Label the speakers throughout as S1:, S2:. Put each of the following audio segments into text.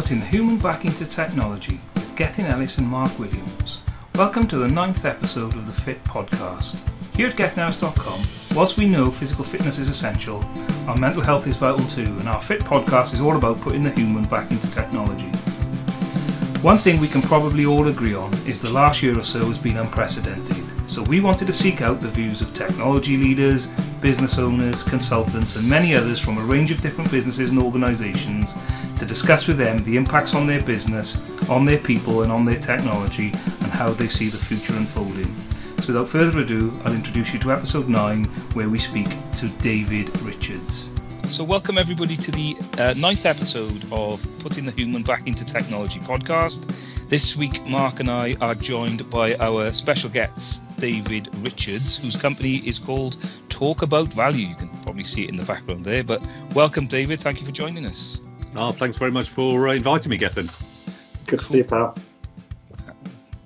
S1: putting the human back into technology with Gethin Ellis and Mark Williams. Welcome to the ninth episode of the Fit Podcast. Here at GethinEllis.com, whilst we know physical fitness is essential, our mental health is vital too, and our Fit Podcast is all about putting the human back into technology. One thing we can probably all agree on is the last year or so has been unprecedented. So we wanted to seek out the views of technology leaders, business owners, consultants, and many others from a range of different businesses and organisations to discuss with them the impacts on their business, on their people, and on their technology, and how they see the future unfolding. So without further ado, I'll introduce you to episode 9, where we speak to David Richards. So, welcome everybody to the uh, ninth episode of Putting the Human Back into Technology podcast. This week, Mark and I are joined by our special guest, David Richards, whose company is called Talk About Value. You can probably see it in the background there. But welcome, David. Thank you for joining us.
S2: Oh, thanks very much for uh, inviting me, Gethin.
S3: Good to see you, pal.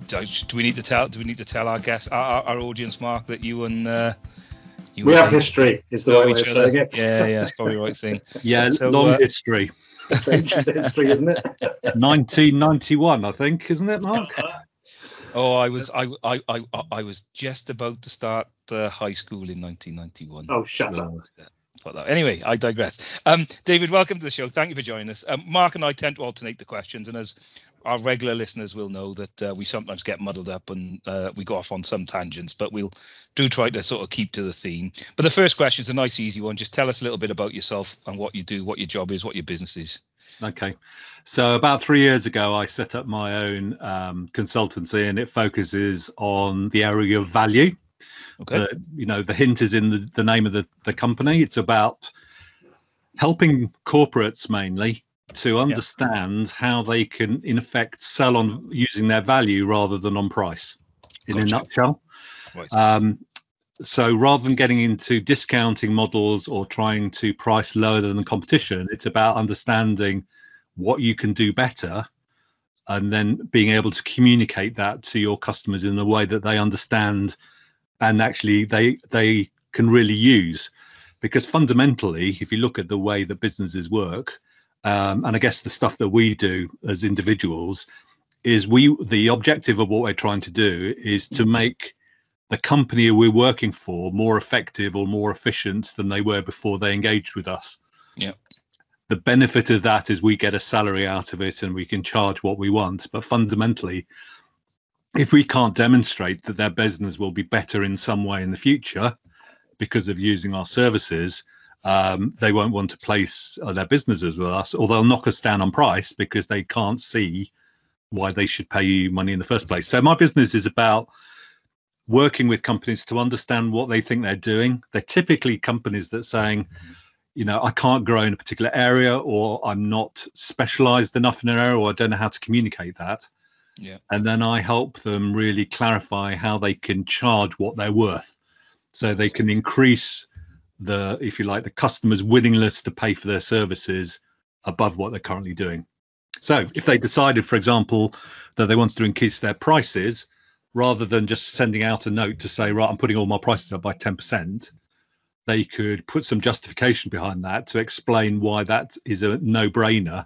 S1: Do, do we need to tell? Do we need to tell our guests, our, our audience, Mark, that you and uh,
S3: you we have history. Is the right way of saying?
S1: Yeah, yeah, it's probably the right thing.
S2: yeah, so, long uh, history.
S3: history, isn't it?
S2: 1991, I think, isn't it, Mark?
S1: Oh, I was I, I I I was just about to start uh, high school in 1991. Oh, shut
S3: up.
S1: Anyway, I digress. Um, David, welcome to the show. Thank you for joining us. Um, Mark and I tend to alternate the questions, and as our regular listeners will know that uh, we sometimes get muddled up and uh, we go off on some tangents, but we'll do try to sort of keep to the theme. But the first question is a nice, easy one. Just tell us a little bit about yourself and what you do, what your job is, what your business is.
S2: Okay. So about three years ago, I set up my own um, consultancy and it focuses on the area of value. Okay. Uh, you know, the hint is in the, the name of the, the company. It's about helping corporates mainly to understand yeah. how they can, in effect, sell on using their value rather than on price. In gotcha. a nutshell. Right. Um, so rather than getting into discounting models or trying to price lower than the competition, it's about understanding what you can do better and then being able to communicate that to your customers in a way that they understand and actually they they can really use because fundamentally if you look at the way that businesses work um, and I guess the stuff that we do as individuals is we the objective of what we're trying to do is to mm-hmm. make the company we're working for more effective or more efficient than they were before they engaged with us.
S1: Yeah.
S2: The benefit of that is we get a salary out of it and we can charge what we want. But fundamentally, if we can't demonstrate that their business will be better in some way in the future because of using our services, um, they won't want to place uh, their businesses with us, or they'll knock us down on price because they can't see why they should pay you money in the first place. So my business is about working with companies to understand what they think they're doing. They're typically companies that saying, you know, I can't grow in a particular area, or I'm not specialized enough in an area, or I don't know how to communicate that.
S1: Yeah.
S2: And then I help them really clarify how they can charge what they're worth, so they can increase the if you like the customer's willingness to pay for their services above what they're currently doing so if they decided for example that they wanted to increase their prices rather than just sending out a note to say right i'm putting all my prices up by 10% they could put some justification behind that to explain why that is a no-brainer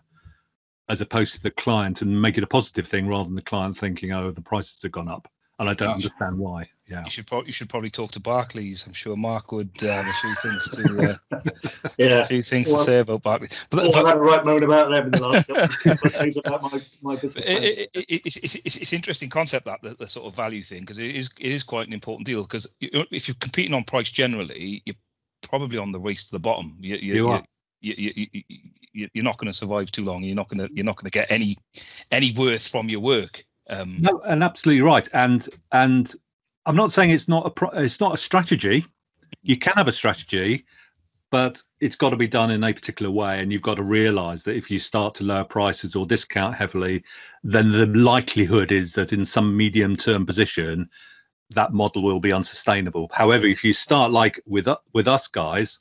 S2: as opposed to the client and make it a positive thing rather than the client thinking oh the prices have gone up and i don't understand why yeah.
S1: You should probably you should probably talk to Barclays. I'm sure Mark would uh, have a few things to uh,
S3: yeah
S1: a few things well, to say about Barclays.
S3: But, well, but I've had a right moan about them in the last couple of days about my, my business. It,
S1: it, it, it's, it's, it's, it's interesting concept that the, the, sort of value thing because it is it is quite an important deal because if you're competing on price generally, you're probably on the race to the bottom. You, you,
S2: you are.
S1: You, you, you, you're not going to survive too long. You're not going to you're not going to get any any worth from your work.
S2: Um, no, and absolutely right. And and I'm not saying it's not a pro- it's not a strategy. You can have a strategy, but it's got to be done in a particular way, and you've got to realise that if you start to lower prices or discount heavily, then the likelihood is that in some medium-term position, that model will be unsustainable. However, if you start like with with us guys,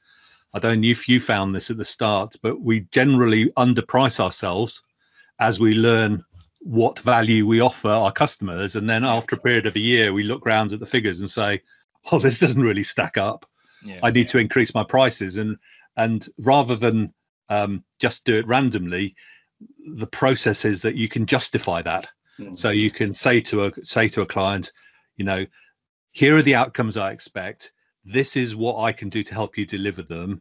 S2: I don't know if you found this at the start, but we generally underprice ourselves as we learn what value we offer our customers and then after a period of a year we look around at the figures and say oh this doesn't really stack up yeah, i need yeah. to increase my prices and and rather than um, just do it randomly the process is that you can justify that. Mm. So you can say to a say to a client, you know, here are the outcomes I expect. This is what I can do to help you deliver them.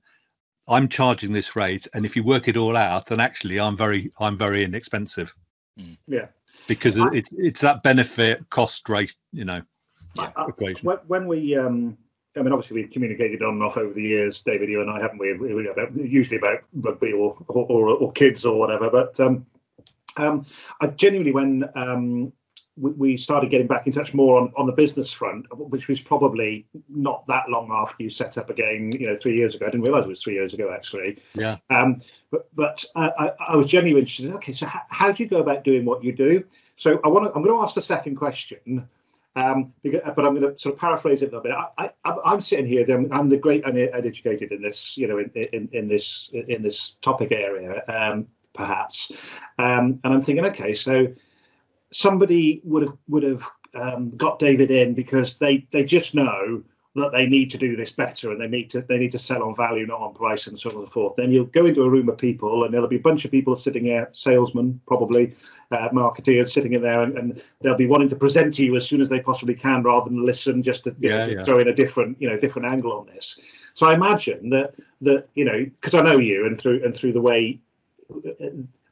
S2: I'm charging this rate, and if you work it all out, then actually I'm very I'm very inexpensive.
S3: Mm. Yeah,
S2: because I, it's it's that benefit cost rate, you know,
S3: yeah, equation. When, when we um, I mean, obviously we've communicated on and off over the years, David, you and I haven't we? we about, usually about rugby or, or, or kids or whatever. But um, um, I genuinely, when um, we, we, started getting back in touch more on, on the business front, which was probably not that long after you set up again, you know, three years ago. I didn't realise it was three years ago actually.
S2: Yeah. Um,
S3: but but I, I, was genuinely interested. Okay, so how, how do you go about doing what you do? So I want to. I'm going to ask the second question um, because, but I'm going to sort of paraphrase it a little bit. I, am sitting here. I'm, I'm, the great uneducated in this, you know, in, in, in this in this topic area, um, perhaps. Um, and I'm thinking, okay, so somebody would have would have um, got David in because they they just know that they need to do this better and they need to they need to sell on value, not on price, and so on and so forth. Then you'll go into a room of people and there'll be a bunch of people sitting there, salesmen probably, uh, marketeers sitting in there, and, and, they'll be wanting to present to you as soon as they possibly can, rather than listen just to yeah, know, yeah. throw in a different you know different angle on this. So I imagine that that you know because I know you and through and through the way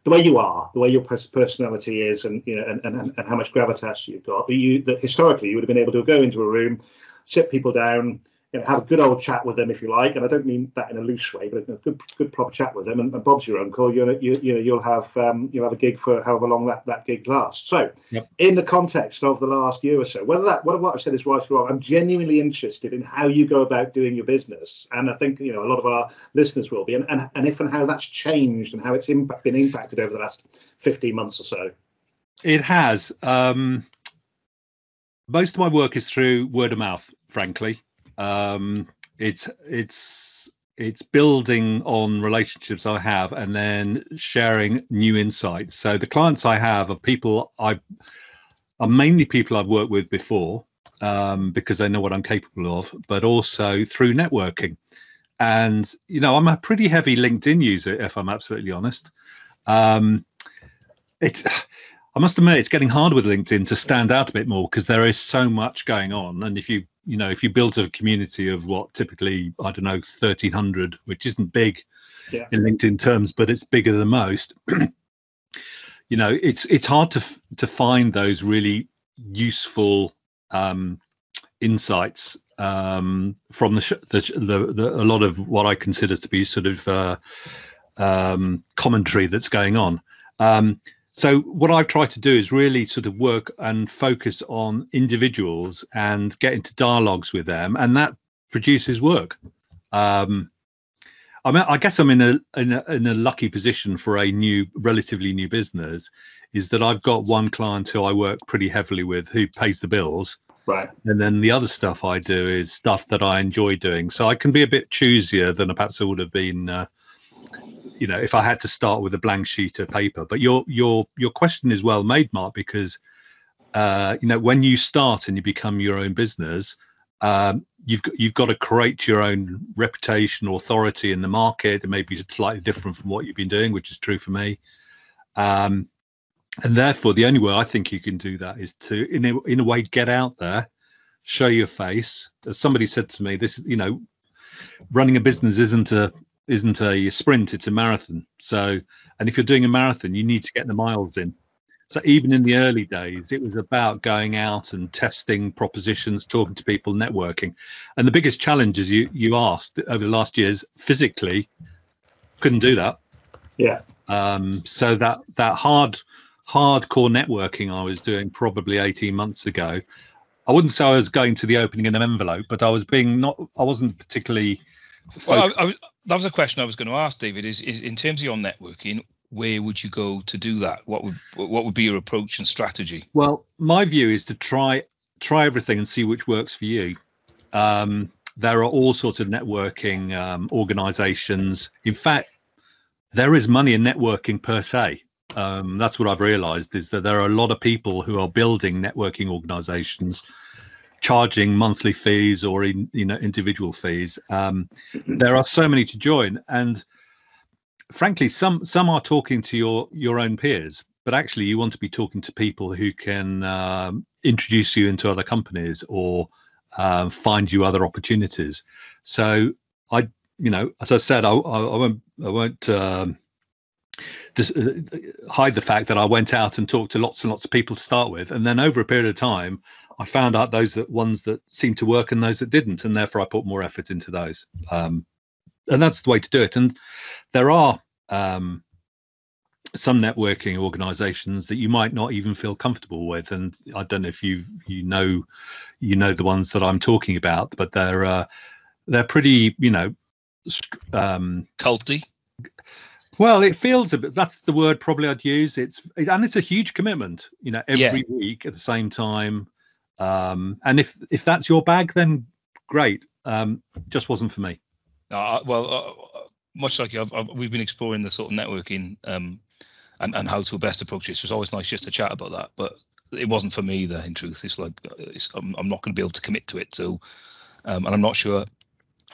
S3: the way you are, the way your personality is, and you know, and, and, and how much gravitas you've got. You that historically you would have been able to go into a room, sit people down, you know, have a good old chat with them if you like, and I don't mean that in a loose way, but a good, good proper chat with them. And, and Bob's your uncle. You you, you know, you'll have um, you'll have a gig for however long that, that gig lasts. So, yep. in the context of the last year or so, whether that what, what I've said is right or wrong, I'm genuinely interested in how you go about doing your business, and I think you know a lot of our listeners will be, and and, and if and how that's changed and how it's impact, been impacted over the last 15 months or so.
S2: It has. Um, most of my work is through word of mouth, frankly. Um, it's it's it's building on relationships I have and then sharing new insights. So the clients I have are people I are mainly people I've worked with before um, because they know what I'm capable of, but also through networking. And you know, I'm a pretty heavy LinkedIn user, if I'm absolutely honest. Um, it's I must admit it's getting hard with LinkedIn to stand out a bit more because there is so much going on. And if you you know if you build a community of what typically I don't know 1300, which isn't big yeah. in LinkedIn terms, but it's bigger than most. you know it's it's hard to to find those really useful um, insights um, from the, the, the, the, a lot of what I consider to be sort of uh, um, commentary that's going on. Um, so what I've tried to do is really sort of work and focus on individuals and get into dialogues with them, and that produces work. Um, I mean, I guess I'm in a, in a in a lucky position for a new, relatively new business, is that I've got one client who I work pretty heavily with who pays the bills,
S3: right?
S2: And then the other stuff I do is stuff that I enjoy doing, so I can be a bit choosier than perhaps I would have been. Uh, you know, if I had to start with a blank sheet of paper. But your your your question is well made, Mark, because uh, you know when you start and you become your own business, um, you've got, you've got to create your own reputation, authority in the market. It may be slightly different from what you've been doing, which is true for me. Um, and therefore, the only way I think you can do that is to, in a, in a way, get out there, show your face. As somebody said to me, this, you know, running a business isn't a isn't a sprint; it's a marathon. So, and if you're doing a marathon, you need to get the miles in. So even in the early days, it was about going out and testing propositions, talking to people, networking. And the biggest challenge, as you you asked over the last years, physically couldn't do that.
S3: Yeah.
S2: Um, so that that hard hardcore networking I was doing probably 18 months ago, I wouldn't say I was going to the opening in an envelope, but I was being not I wasn't particularly
S1: well, I, I, that was a question I was going to ask, David. Is, is in terms of your networking, where would you go to do that? What would what would be your approach and strategy?
S2: Well, my view is to try try everything and see which works for you. Um, there are all sorts of networking um, organizations. In fact, there is money in networking per se. Um, that's what I've realized is that there are a lot of people who are building networking organizations charging monthly fees or in you know individual fees. Um, there are so many to join, and frankly, some some are talking to your your own peers, but actually, you want to be talking to people who can um, introduce you into other companies or um, find you other opportunities. So I, you know, as I said, I, I, I won't I won't. Um, uh, hide the fact that I went out and talked to lots and lots of people to start with, and then over a period of time, I found out those that ones that seemed to work and those that didn't, and therefore I put more effort into those. Um, and that's the way to do it. And there are um, some networking organizations that you might not even feel comfortable with and i don't know if you you know you know the ones that i'm talking about but they're uh, they're pretty you know um
S1: culty
S2: well it feels a bit that's the word probably i'd use it's and it's a huge commitment you know every yeah. week at the same time um and if if that's your bag then great um just wasn't for me
S1: uh, well uh, much like you, I've, I've, we've been exploring the sort of networking um, and, and how to best approach it. So it's always nice just to chat about that. But it wasn't for me, though, in truth. It's like it's, I'm, I'm not going to be able to commit to it. So, um, and I'm not sure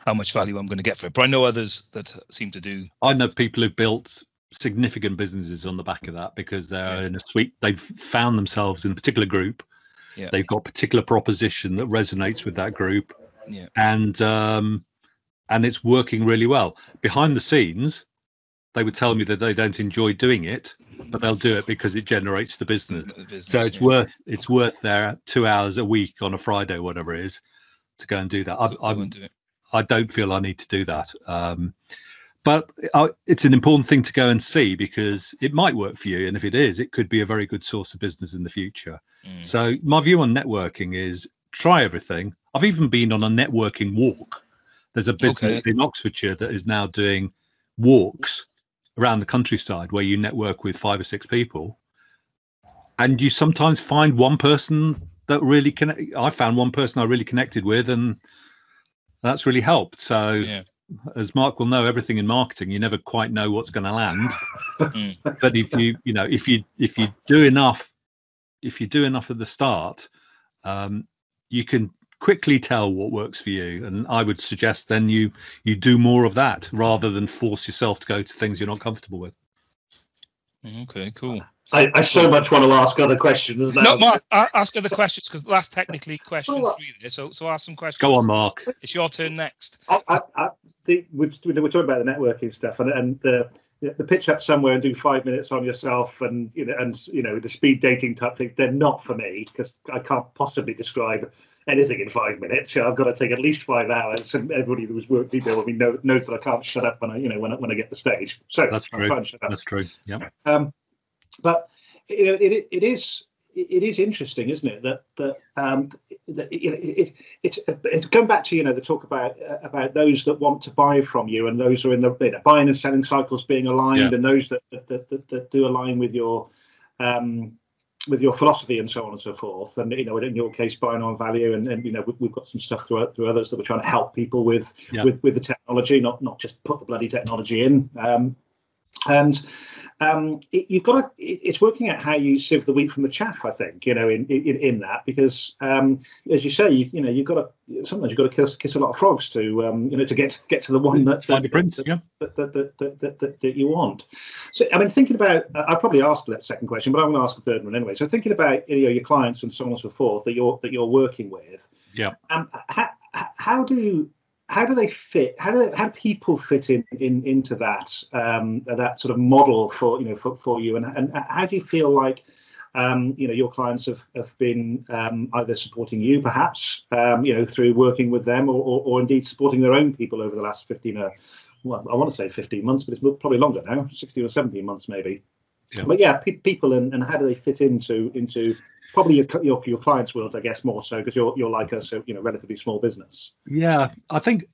S1: how much value I'm going to get for it. But I know others that seem to do.
S2: I know people who've built significant businesses on the back of that because they're yeah. in a suite. They've found themselves in a particular group. Yeah. They've got a particular proposition that resonates with that group.
S1: Yeah.
S2: And um, and it's working really well. Behind the scenes, they would tell me that they don't enjoy doing it, but they'll do it because it generates the business. The business so it's yeah. worth it's worth their two hours a week on a Friday, whatever it is, to go and do that. I, I, do I don't feel I need to do that. Um, but it's an important thing to go and see because it might work for you, and if it is, it could be a very good source of business in the future. Mm. So my view on networking is try everything. I've even been on a networking walk there's a business okay. in Oxfordshire that is now doing walks around the countryside where you network with five or six people, and you sometimes find one person that really connect. I found one person I really connected with, and that's really helped. So. Yeah as Mark will know, everything in marketing, you never quite know what's going to land. Mm. but if you, you know, if you if you do enough, if you do enough at the start, um, you can quickly tell what works for you and i would suggest then you you do more of that rather than force yourself to go to things you're not comfortable with
S1: okay cool
S3: I, I so much want to ask other questions.
S1: Now. No, Mark, ask other questions because that's technically question three there. So, so ask some questions.
S2: Go on, Mark.
S1: It's your turn next.
S3: I, I, I the, we're, we're talking about the networking stuff, and, and the the pitch up somewhere and do five minutes on yourself, and you know, and you know, the speed dating type things. They're not for me because I can't possibly describe anything in five minutes. You know, I've got to take at least five hours, and everybody who's was working with me knows, knows that I can't shut up when I, you know, when I, when I get the stage. So
S2: that's true. That's true. Yeah.
S3: Um, but you know, it, it is it is interesting, isn't it? That that um, that you know, it, it's it's going back to you know the talk about uh, about those that want to buy from you and those who are in the you know, buying and selling cycles being aligned, yeah. and those that that, that that do align with your um, with your philosophy and so on and so forth. And you know, in your case, buying on value, and, and you know, we, have got some stuff through through others that we're trying to help people with yeah. with with the technology, not not just put the bloody technology in. Um, and um, it, you've got to. It, it's working out how you sieve the wheat from the chaff. I think you know in in, in that because um, as you say, you, you know you've got to sometimes you've got to kiss, kiss a lot of frogs to um, you know to get get to the one that
S2: that, prince,
S3: that,
S2: yeah.
S3: that, that, that, that, that, that, you want. So I mean, thinking about I probably asked that second question, but I'm going to ask the third one anyway. So thinking about you know your clients and so on and so forth that you're that you're working with.
S2: Yeah.
S3: Um, how, how do how do they fit? How do they, how do people fit in, in into that um, that sort of model for you know for, for you? And, and how do you feel like um, you know your clients have have been um, either supporting you perhaps um, you know through working with them or, or, or indeed supporting their own people over the last 15 or well I want to say 15 months but it's probably longer now 16 or 17 months maybe yeah. but yeah pe- people and, and how do they fit into into probably your, your your clients world, I guess, more so because you're you're like a so you know relatively small business.
S2: Yeah, I think,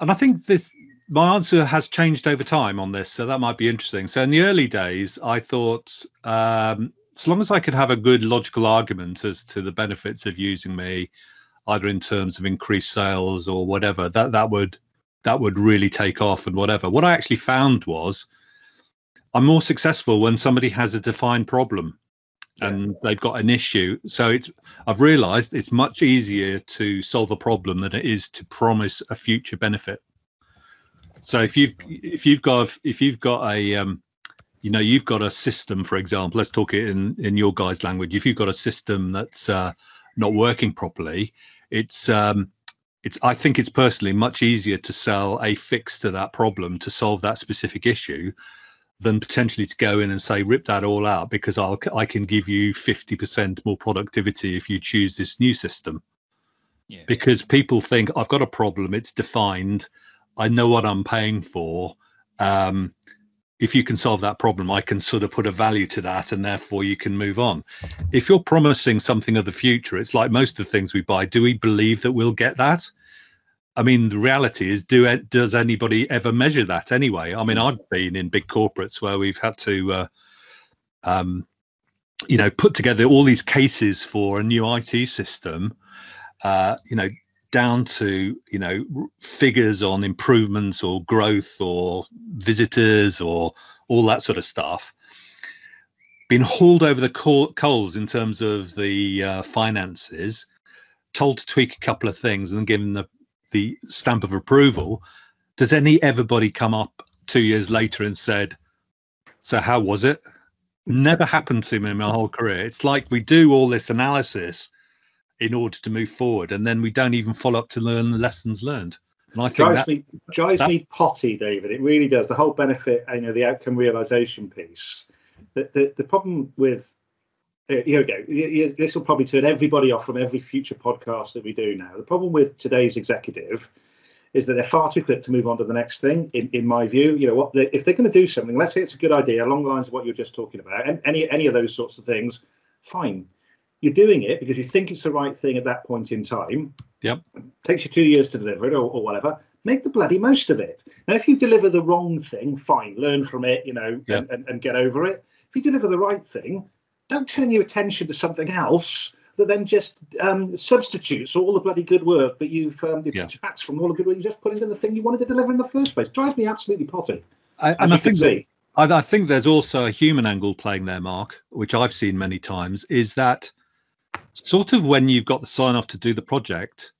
S2: and I think this my answer has changed over time on this, so that might be interesting. So in the early days, I thought um, as long as I could have a good logical argument as to the benefits of using me, either in terms of increased sales or whatever, that that would that would really take off and whatever. What I actually found was I'm more successful when somebody has a defined problem and they've got an issue. So it's I've realised it's much easier to solve a problem than it is to promise a future benefit. So if you've if you've got if you've got a um, you know you've got a system, for example, let's talk it in in your guys' language. If you've got a system that's uh, not working properly, it's um, it's I think it's personally much easier to sell a fix to that problem to solve that specific issue than potentially to go in and say rip that all out because I'll I can give you 50% more productivity if you choose this new system. Yeah. Because people think I've got a problem, it's defined, I know what I'm paying for. Um, if you can solve that problem, I can sort of put a value to that, and therefore you can move on. If you're promising something of the future, it's like most of the things we buy. Do we believe that we'll get that? I mean, the reality is, do does anybody ever measure that anyway? I mean, I've been in big corporates where we've had to, uh, um, you know, put together all these cases for a new IT system. Uh, you know, down to you know figures on improvements or growth or visitors or all that sort of stuff been hauled over the coals in terms of the uh, finances told to tweak a couple of things and then given the the stamp of approval does any everybody come up two years later and said so how was it never happened to me in my whole career it's like we do all this analysis in order to move forward, and then we don't even follow up to learn the lessons learned. And I think
S3: drives
S2: that,
S3: me drives that, me potty, David. It really does. The whole benefit, you know, the outcome realization piece. The the, the problem with Uh, here we go. This will probably turn everybody off from every future podcast that we do now. The problem with today's executive is that they're far too quick to move on to the next thing. In, in my view, you know what? They, if they're going to do something, let's say it's a good idea along the lines of what you're just talking about, and any any of those sorts of things, fine. You're doing it because you think it's the right thing at that point in time.
S2: Yep.
S3: It takes you two years to deliver it or, or whatever. Make the bloody most of it. Now, if you deliver the wrong thing, fine, learn from it, you know, yep. and, and, and get over it. If you deliver the right thing, don't turn your attention to something else that then just um, substitutes all the bloody good work that you've um, yeah. detracts from all the good work you just put into the thing you wanted to deliver in the first place. Drives me absolutely potty.
S2: I, and I think that, I, I, think there's also a human angle playing there, Mark, which I've seen many times. Is that sort of when you've got the sign off to do the project,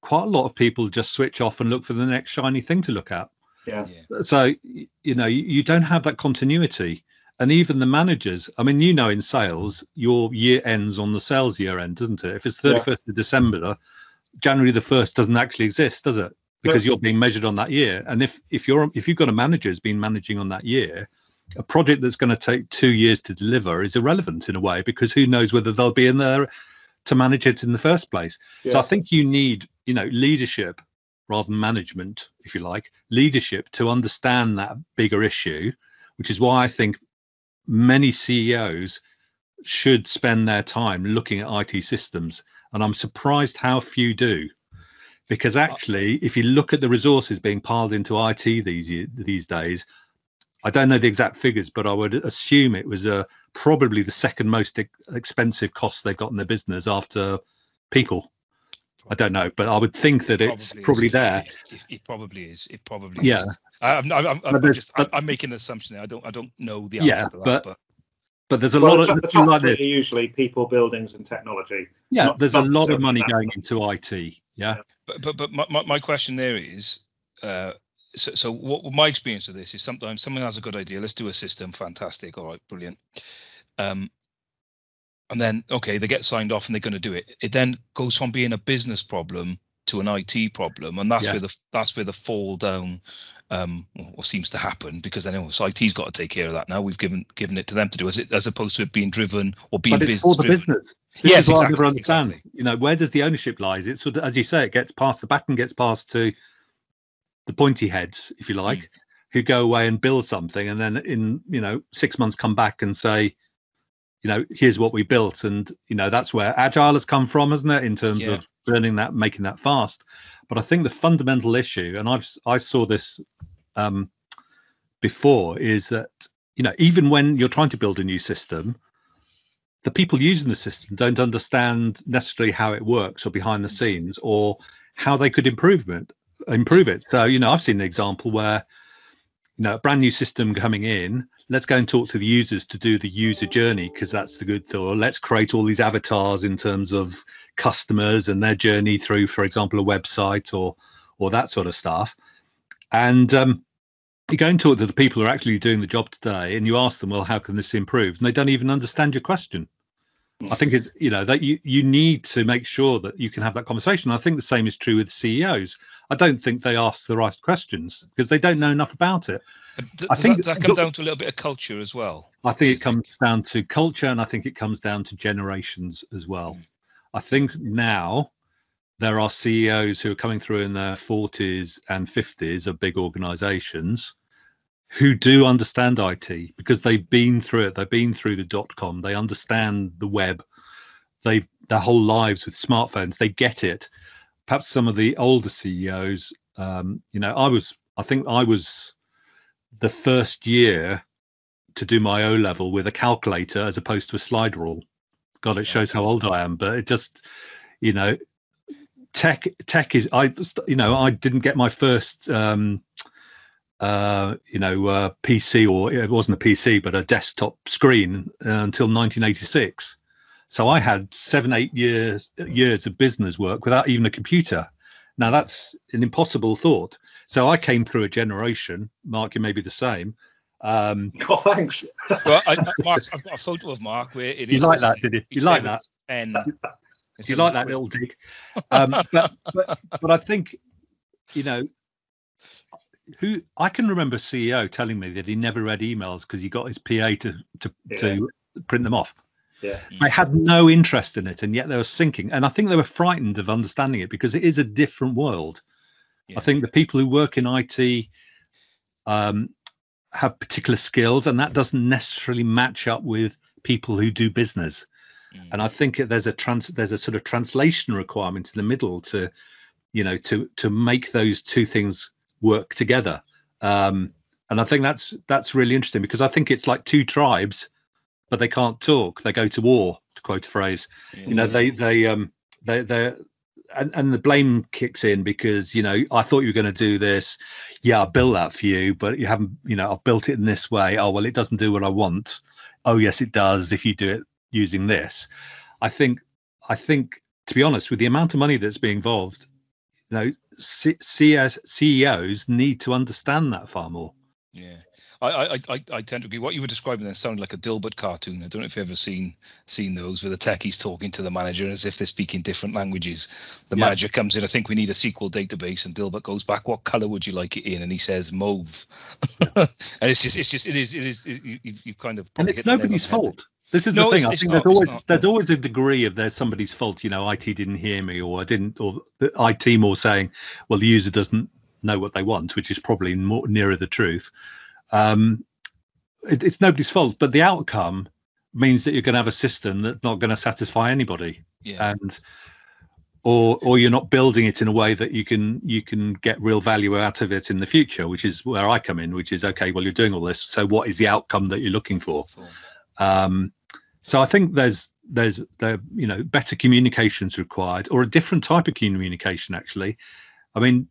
S2: quite a lot of people just switch off and look for the next shiny thing to look at.
S3: Yeah.
S2: So you know you don't have that continuity, and even the managers. I mean, you know, in sales, your year ends on the sales year end, doesn't it? If it's thirty first yeah. of December, January the first doesn't actually exist, does it? Because you're being measured on that year. And if if you're if you've got a manager who's been managing on that year, a project that's going to take two years to deliver is irrelevant in a way because who knows whether they'll be in there to manage it in the first place. Yeah. So I think you need, you know, leadership rather than management, if you like, leadership to understand that bigger issue, which is why I think many CEOs should spend their time looking at IT systems. And I'm surprised how few do. Because actually, if you look at the resources being piled into IT these these days, I don't know the exact figures, but I would assume it was uh, probably the second most expensive cost they've got in their business after people. I don't know, but I would think that it's probably, probably there.
S1: It, it, probably is. It probably yeah. Is. I'm, I'm, I'm, I'm just but, I'm making an assumption. I don't I don't know the answer yeah, to that, but, but
S2: but there's a well, lot
S3: of the top like usually people, buildings, and technology.
S2: Yeah, not, there's not a lot of money going into IT. Yeah, yeah.
S1: but but but my, my question there is, uh, so, so what my experience of this is sometimes someone has a good idea let's do a system fantastic all right brilliant um, and then okay they get signed off and they're going to do it it then goes from being a business problem to an IT problem and that's where the that's where the fall down um what seems to happen because then oh, so IT's got to take care of that now we've given given it to them to do as it as opposed to it being driven or being
S2: but
S1: it's
S2: business for the business this yes, exactly, I understand. Exactly. You know, where does the ownership lies? It's sort of, as you say, it gets past The baton gets passed to the pointy heads, if you like, mm. who go away and build something, and then in you know six months come back and say, you know, here's what we built, and you know that's where agile has come from, isn't it, in terms yeah. of learning that, making that fast. But I think the fundamental issue, and I've I saw this um, before, is that you know even when you're trying to build a new system, the people using the system don't understand necessarily how it works or behind the scenes or how they could improve it improve it. So, you know, I've seen an example where, you know, a brand new system coming in, let's go and talk to the users to do the user journey because that's the good thing. Or let's create all these avatars in terms of customers and their journey through, for example, a website or or that sort of stuff. And um, you go and talk to the people who are actually doing the job today, and you ask them, "Well, how can this improve?" and they don't even understand your question. I think it's you know that you you need to make sure that you can have that conversation. I think the same is true with CEOs. I don't think they ask the right questions because they don't know enough about it.
S1: But I think that, that come down to a little bit of culture as well.
S2: I think it comes think? down to culture, and I think it comes down to generations as well. Mm. I think now there are CEOs who are coming through in their 40s and 50s of big organizations who do understand IT because they've been through it. They've been through the dot com. They understand the web. They've their whole lives with smartphones. They get it. Perhaps some of the older CEOs, um, you know, I was, I think I was the first year to do my O level with a calculator as opposed to a slide rule. God, it shows how old I am. But it just, you know, tech tech is I you know I didn't get my first um, uh, you know uh, PC or it wasn't a PC but a desktop screen uh, until 1986. So I had seven eight years years of business work without even a computer. Now that's an impossible thought. So I came through a generation. Mark, you may be the same.
S3: Um, oh, thanks.
S1: well, I, Mark, I've got a photo of Mark where it
S2: you like that, did you? You like that?
S1: And
S2: do you like that little dig? Um, but, but, but I think, you know, who I can remember CEO telling me that he never read emails because he got his PA to to, yeah. to print them off.
S3: Yeah.
S2: I had no interest in it, and yet they were sinking. And I think they were frightened of understanding it because it is a different world. Yeah. I think the people who work in IT um, have particular skills, and that doesn't necessarily match up with people who do business. Mm. And I think there's a trans there's a sort of translation requirement in the middle to, you know, to to make those two things work together. Um, and I think that's that's really interesting because I think it's like two tribes, but they can't talk. They go to war, to quote a phrase. You know, they they um they they and, and the blame kicks in because you know I thought you were going to do this. Yeah, I built that for you, but you haven't. You know, I built it in this way. Oh well, it doesn't do what I want. Oh yes, it does if you do it using this. I think I think to be honest, with the amount of money that's being involved, you know, C- CS, CEOs need to understand that far more.
S1: Yeah. I, I, I, I tend to agree. What you were describing there sounded like a Dilbert cartoon. I don't know if you've ever seen seen those where the techies talking to the manager as if they're speaking different languages. The yeah. manager comes in, I think we need a SQL database, and Dilbert goes back, what color would you like it in? And he says mauve. Yeah. and it's just, it's just, it is, it is, it, you, you've kind of.
S2: And it's nobody's fault. This is no, the thing. I think not, there's always there's always a degree of there's somebody's fault. You know, IT didn't hear me, or I didn't, or the IT more saying, well, the user doesn't know what they want, which is probably more nearer the truth. Um, it, it's nobody's fault, but the outcome means that you're going to have a system that's not going to satisfy anybody,
S1: yeah.
S2: and or or you're not building it in a way that you can you can get real value out of it in the future, which is where I come in, which is okay. Well, you're doing all this, so what is the outcome that you're looking for? Um, so I think there's there's there you know better communications required or a different type of communication actually. I mean,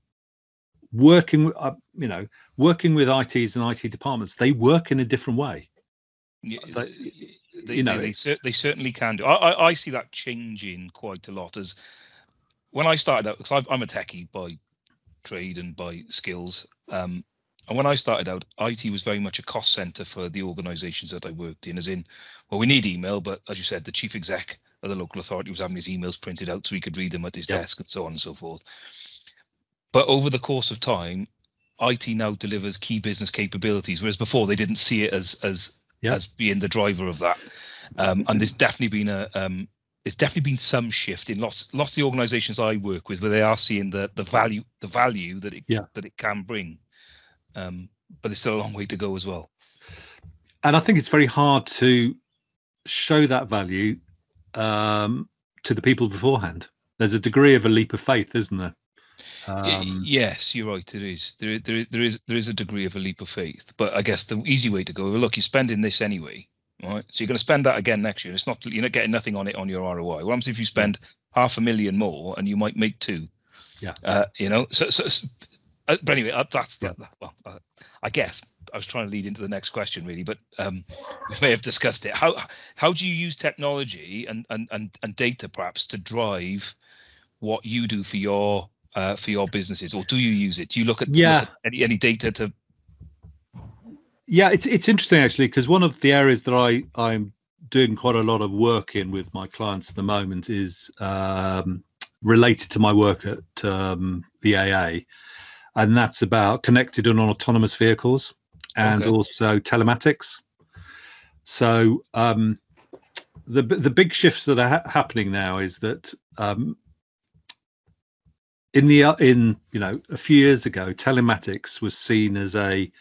S2: working uh, you know working with ITs and IT departments, they work in a different way.
S1: Yeah, they, they, you know, they, they, they, certainly can do. I, I, I see that changing quite a lot as when I started out because I'm a techie by trade and by skills. Um, and when I started out, IT was very much a cost center for the organizations that I worked in, as in, well, we need email, but as you said, the chief exec of the local authority was having his emails printed out so he could read them at his yeah. desk and so on and so forth. But over the course of time, IT now delivers key business capabilities, whereas before they didn't see it as as yeah. as being the driver of that. Um, and there's definitely been a um, there's definitely been some shift in lots lots of the organisations I work with where they are seeing the the value the value that it yeah. that it can bring um, but there's still a long way to go as well.
S2: And I think it's very hard to show that value um, to the people beforehand. There's a degree of a leap of faith, isn't there?
S1: Um, yes, you're right. It is. There, there, there is, there is a degree of a leap of faith. But I guess the easy way to go. Well, look, you're spending this anyway, right? So you're going to spend that again next year. It's not. You're not getting nothing on it on your ROI. What happens if you spend half a million more and you might make two?
S2: Yeah.
S1: Uh, you know. So, so uh, but anyway, uh, that's yeah. that. Well, uh, I guess I was trying to lead into the next question, really, but um, we may have discussed it. How how do you use technology and and and, and data perhaps to drive what you do for your uh, for your businesses, or do you use it? Do you look at,
S2: yeah.
S1: Look at any, any data to
S2: yeah, it's it's interesting actually because one of the areas that I I'm doing quite a lot of work in with my clients at the moment is um, related to my work at um, the AA, and that's about connected and autonomous vehicles and okay. also telematics. So um, the the big shifts that are ha- happening now is that um, in the in you know a few years ago, telematics was seen as a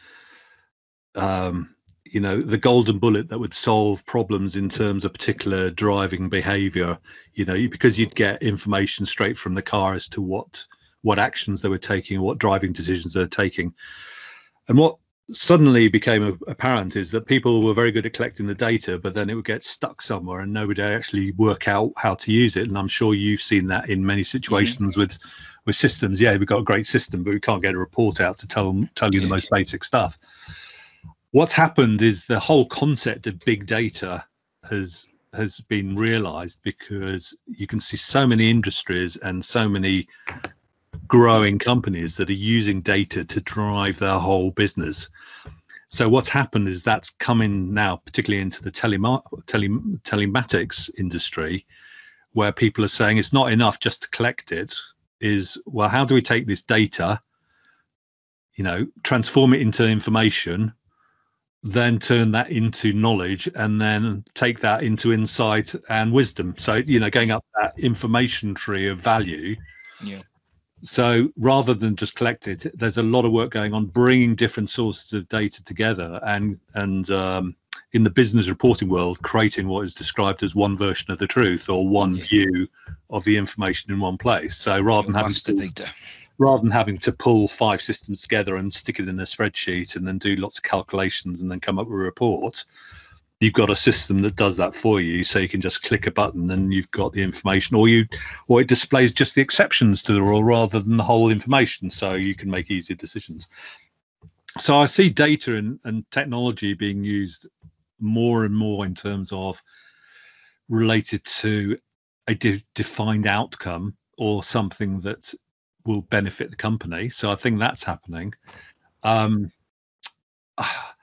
S2: um, you know the golden bullet that would solve problems in terms of particular driving behavior you know because you'd get information straight from the car as to what what actions they were taking what driving decisions they're taking. And what suddenly became apparent is that people were very good at collecting the data but then it would get stuck somewhere and nobody actually work out how to use it. And i'm sure you've seen that in many situations mm-hmm. with with systems. Yeah we've got a great system but we can't get a report out to tell tell you the most basic stuff. What's happened is the whole concept of big data has has been realized because you can see so many industries and so many growing companies that are using data to drive their whole business. So what's happened is that's coming now, particularly into the telema- tele- telematics industry, where people are saying it's not enough just to collect it. Is well, how do we take this data, you know, transform it into information, then turn that into knowledge and then take that into insight and wisdom so you know going up that information tree of value
S1: yeah
S2: so rather than just collect it there's a lot of work going on bringing different sources of data together and and um, in the business reporting world creating what is described as one version of the truth or one yeah. view of the information in one place so rather than having to, data rather than having to pull five systems together and stick it in a spreadsheet and then do lots of calculations and then come up with a report you've got a system that does that for you so you can just click a button and you've got the information or you or it displays just the exceptions to the rule rather than the whole information so you can make easier decisions so i see data and, and technology being used more and more in terms of related to a de- defined outcome or something that will benefit the company. So I think that's happening. Um,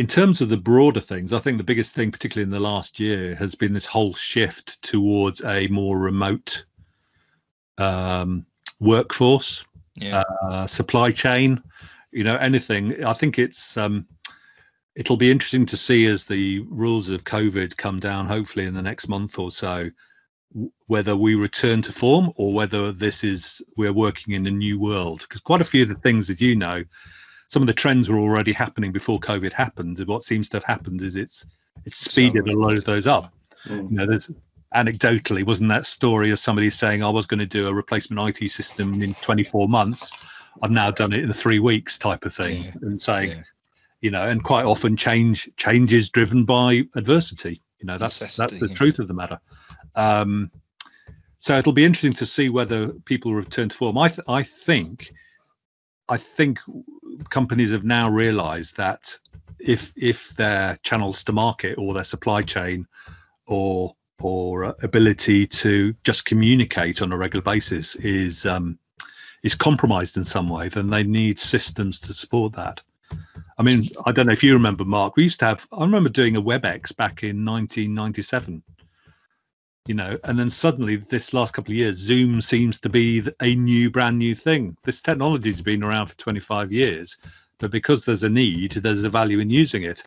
S2: in terms of the broader things, I think the biggest thing, particularly in the last year, has been this whole shift towards a more remote um, workforce, yeah. uh, supply chain. You know, anything. I think it's um, it'll be interesting to see as the rules of COVID come down, hopefully in the next month or so, whether we return to form or whether this is we're working in a new world because quite a few of the things that you know some of the trends were already happening before covid happened and what seems to have happened is it's it's speeded a lot of those up mm. you know there's anecdotally wasn't that story of somebody saying i was going to do a replacement it system in 24 months i've now done it in three weeks type of thing yeah. and saying yeah. you know and quite often change change is driven by adversity you know that's Necessity, that's the yeah. truth of the matter um, so it'll be interesting to see whether people return to form. I th- I think I think companies have now realised that if if their channels to market or their supply chain or or ability to just communicate on a regular basis is um, is compromised in some way, then they need systems to support that. I mean, I don't know if you remember, Mark. We used to have. I remember doing a WebEx back in 1997, you know and then suddenly this last couple of years zoom seems to be a new brand new thing. This technology has been around for 25 years but because there's a need there's a value in using it.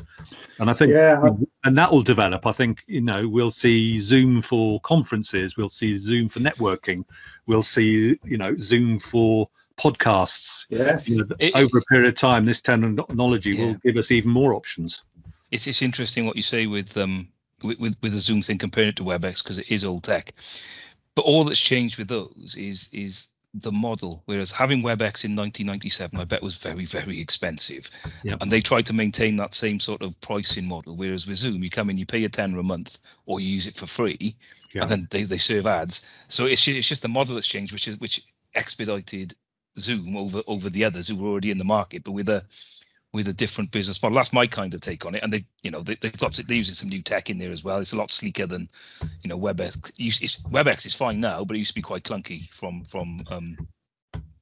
S2: And i think yeah and that will develop. I think you know we'll see zoom for conferences we'll see zoom for networking we'll see you know zoom for podcasts.
S3: Yeah.
S2: You know, it, over a period of time this technology yeah. will give us even more options.
S1: It's it's interesting what you say with um with, with, with the Zoom thing, comparing it to WebEx because it is old tech. But all that's changed with those is is the model. Whereas having WebEx in 1997, I bet was very, very expensive. Yep. And they tried to maintain that same sort of pricing model. Whereas with Zoom, you come in, you pay a tenner a month, or you use it for free, and then they, they serve ads. So it's it's just the model that's changed, which is which expedited Zoom over over the others who were already in the market, but with a with a different business model. That's my kind of take on it. And they, you know, they, have got to, they're using some new tech in there as well. It's a lot sleeker than, you know, WebEx. It's, WebEx is fine now, but it used to be quite clunky from from um,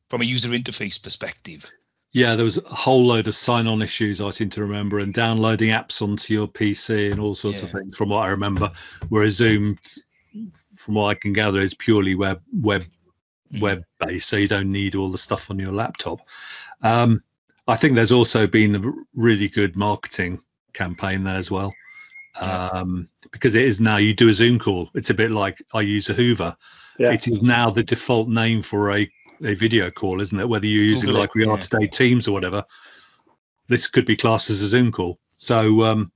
S1: from a user interface perspective.
S2: Yeah, there was a whole load of sign-on issues I seem to remember, and downloading apps onto your PC and all sorts yeah. of things. From what I remember, whereas Zoom, from what I can gather, is purely web web mm. web based, so you don't need all the stuff on your laptop. Um, I think there's also been a really good marketing campaign there as well, um, because it is now you do a Zoom call. It's a bit like I use a Hoover. Yeah. It is now the default name for a a video call, isn't it? Whether you're using Google like we are yeah. today, Teams or whatever, this could be classed as a Zoom call. So, um,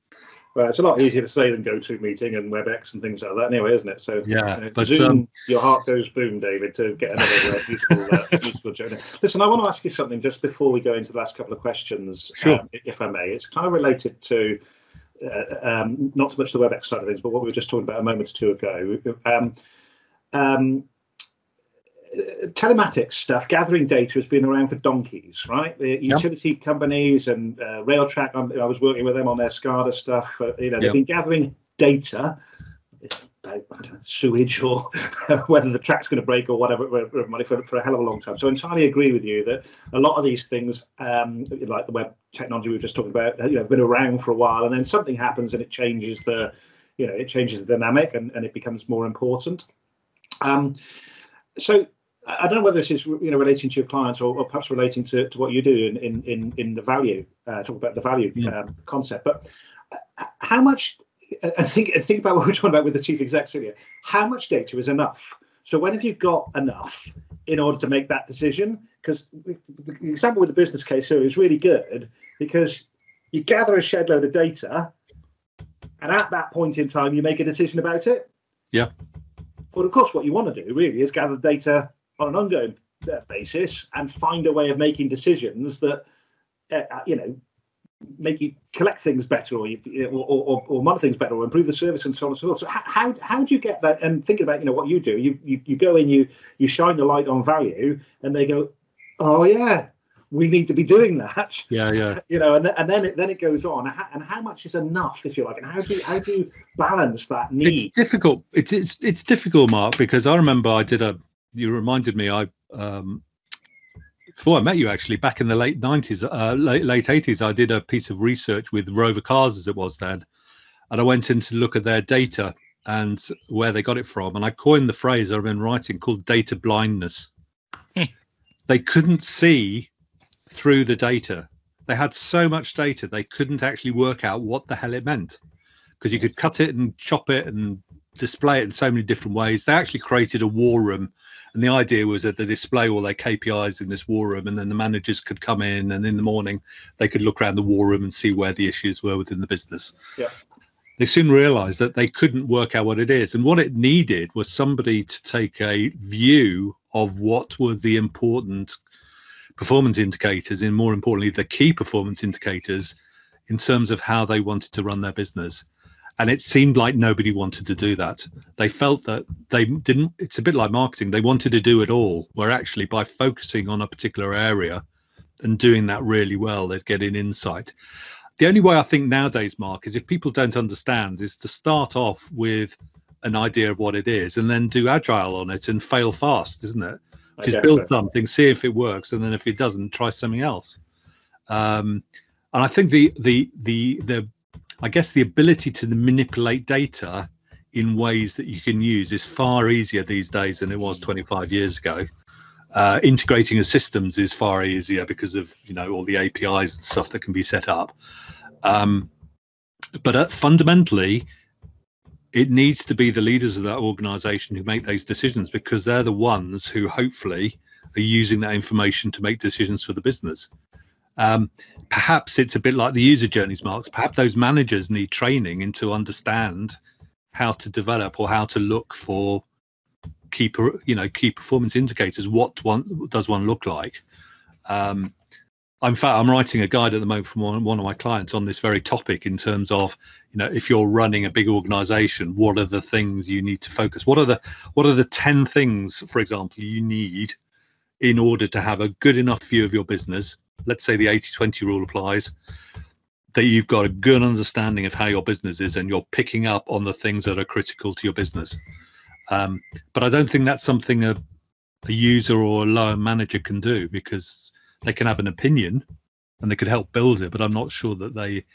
S3: well, it's a lot easier to say than GoToMeeting and WebEx and things like that, anyway, isn't it? So,
S2: yeah,
S3: you know, but Zoom, um, your heart goes boom, David, to get another uh, useful, uh, useful journey. Listen, I want to ask you something just before we go into the last couple of questions,
S2: sure. Um,
S3: if I may. It's kind of related to uh, um, not so much the WebEx side of things, but what we were just talking about a moment or two ago. Um, um, telematics stuff, gathering data has been around for donkeys, right? The utility yep. companies and uh, Railtrack, I'm, i was working with them on their SCADA stuff. Uh, you know, they've yep. been gathering data about sewage or whether the track's going to break or whatever, money for, for a hell of a long time. So I entirely agree with you that a lot of these things, um, like the web technology we were just talking about, you know, have been around for a while, and then something happens and it changes the, you know, it changes the dynamic and, and it becomes more important. Um, so I don't know whether this is you know relating to your clients or, or perhaps relating to, to what you do in in in, in the value uh, talk about the value yeah. um, concept. But uh, how much and think and think about what we're talking about with the chief execs earlier. How much data is enough? So when have you got enough in order to make that decision? Because the example with the business case here is really good because you gather a shed load of data, and at that point in time, you make a decision about it.
S2: Yeah.
S3: But of course, what you want to do really is gather data on an ongoing basis and find a way of making decisions that uh, uh, you know make you collect things better or, you, or, or, or monitor things better or improve the service and so on and so forth. So how, how do you get that? And thinking about you know what you do, you, you you go in, you you shine the light on value, and they go, oh yeah, we need to be doing that.
S2: Yeah, yeah.
S3: You know, and, and then it then it goes on. And how much is enough, if you like? And how do you, how do you balance that need?
S2: It's difficult. It's it's it's difficult, Mark, because I remember I did a you reminded me. I um, before I met you, actually, back in the late nineties, uh, late late eighties, I did a piece of research with Rover Cars, as it was then, and I went in to look at their data and where they got it from, and I coined the phrase I've been writing called data blindness. Hmm. they couldn't see through the data. They had so much data they couldn't actually work out what the hell it meant because you could cut it and chop it and display it in so many different ways. They actually created a war room and the idea was that they display all their KPIs in this war room, and then the managers could come in, and in the morning they could look around the war room and see where the issues were within the business.
S3: Yeah.
S2: They soon realized that they couldn't work out what it is, and what it needed was somebody to take a view of what were the important performance indicators, and more importantly, the key performance indicators in terms of how they wanted to run their business and it seemed like nobody wanted to do that. They felt that they didn't it's a bit like marketing. They wanted to do it all where actually by focusing on a particular area and doing that really well they'd get an insight. The only way i think nowadays mark is if people don't understand is to start off with an idea of what it is and then do agile on it and fail fast isn't it? Just build so. something see if it works and then if it doesn't try something else. Um, and i think the the the the I guess the ability to manipulate data in ways that you can use is far easier these days than it was 25 years ago. Uh, integrating with systems is far easier because of you know all the APIs and stuff that can be set up. Um, but uh, fundamentally, it needs to be the leaders of that organization who make those decisions because they're the ones who hopefully are using that information to make decisions for the business. Um, perhaps it's a bit like the user journeys, marks. Perhaps those managers need training into understand how to develop or how to look for key, you know, key performance indicators. What one does one look like? Um, in fact, I'm writing a guide at the moment from one, one of my clients on this very topic in terms of, you know, if you're running a big organization, what are the things you need to focus? What are the what are the 10 things, for example, you need in order to have a good enough view of your business let's say the 80 20 rule applies, that you've got a good understanding of how your business is and you're picking up on the things that are critical to your business. Um, but I don't think that's something a, a user or a lower manager can do because they can have an opinion and they could help build it, but I'm not sure that they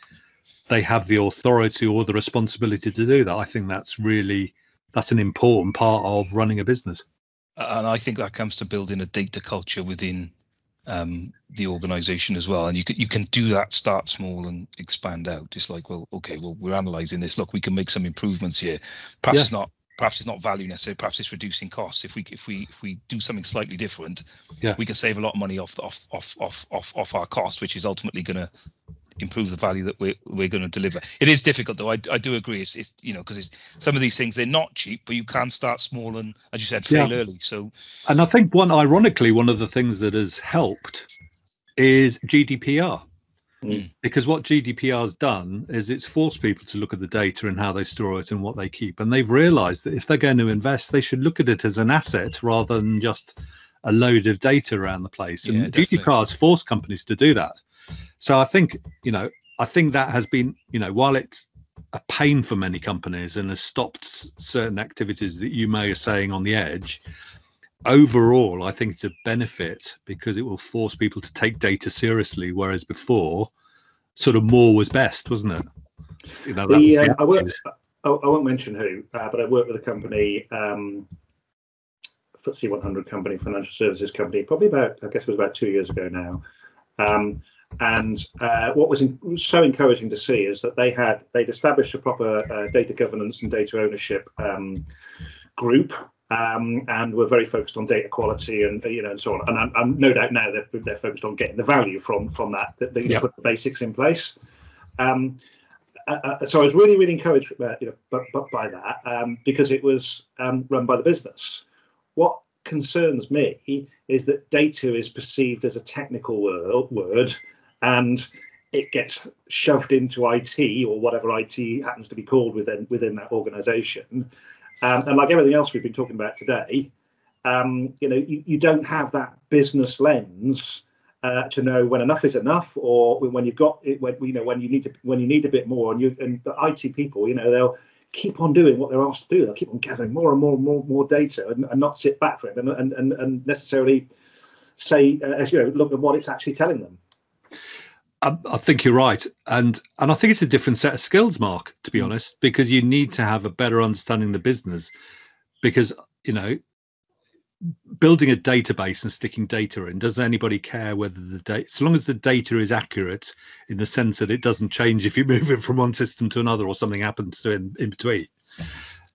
S2: they have the authority or the responsibility to do that. I think that's really that's an important part of running a business.
S1: And I think that comes to building a data culture within um, the organization as well. And you can you can do that, start small and expand out. Just like, well, okay, well, we're analyzing this. Look, we can make some improvements here. Perhaps yeah. it's not perhaps it's not value necessarily. Perhaps it's reducing costs. If we if we if we do something slightly different,
S2: yeah.
S1: we can save a lot of money off the, off off off off off our cost, which is ultimately going to improve the value that we're we're going to deliver. It is difficult though. I, I do agree. It's, it's you know because it's some of these things they're not cheap, but you can start small and as you said fail yeah. early. So
S2: and I think one ironically one of the things that has helped is GDPR. Mm. Because what GDPR has done is it's forced people to look at the data and how they store it and what they keep. And they've realized that if they're going to invest, they should look at it as an asset rather than just a load of data around the place. And yeah, GDPR has forced companies to do that. So I think, you know, I think that has been, you know, while it's a pain for many companies and has stopped certain activities that you may are saying on the edge, overall, I think it's a benefit because it will force people to take data seriously, whereas before, sort of more was best, wasn't it?
S3: You know, the, uh, I, won't, I, won't mention who, uh, but I work with a company, um, FTSE 100 company, financial services company, probably about, I guess it was about two years ago now. Um, and uh, what was in, so encouraging to see is that they had they'd established a proper uh, data governance and data ownership um, group um, and we're very focused on data quality and you know and so on. And I'm, I'm no doubt now they're, they're focused on getting the value from from that. That they yep. put the basics in place. Um, uh, uh, so I was really really encouraged, uh, you know, but, but by that um, because it was um, run by the business. What concerns me is that data is perceived as a technical word and it gets shoved into IT or whatever IT happens to be called within within that organization um, and like everything else we've been talking about today, um, you know, you, you don't have that business lens uh, to know when enough is enough, or when you've got it, when you know when you need to when you need a bit more. And you and the IT people, you know, they'll keep on doing what they're asked to do. They'll keep on gathering more and more and more, more data, and, and not sit back for it, and and and, and necessarily say, uh, you know, look at what it's actually telling them.
S2: I, I, think you're right, and and I think it's a different set of skills, Mark. To be mm. honest, because you need to have a better understanding of the business, because you know, building a database and sticking data in does anybody care whether the data, as long as the data is accurate in the sense that it doesn't change if you move it from one system to another or something happens to in, in between.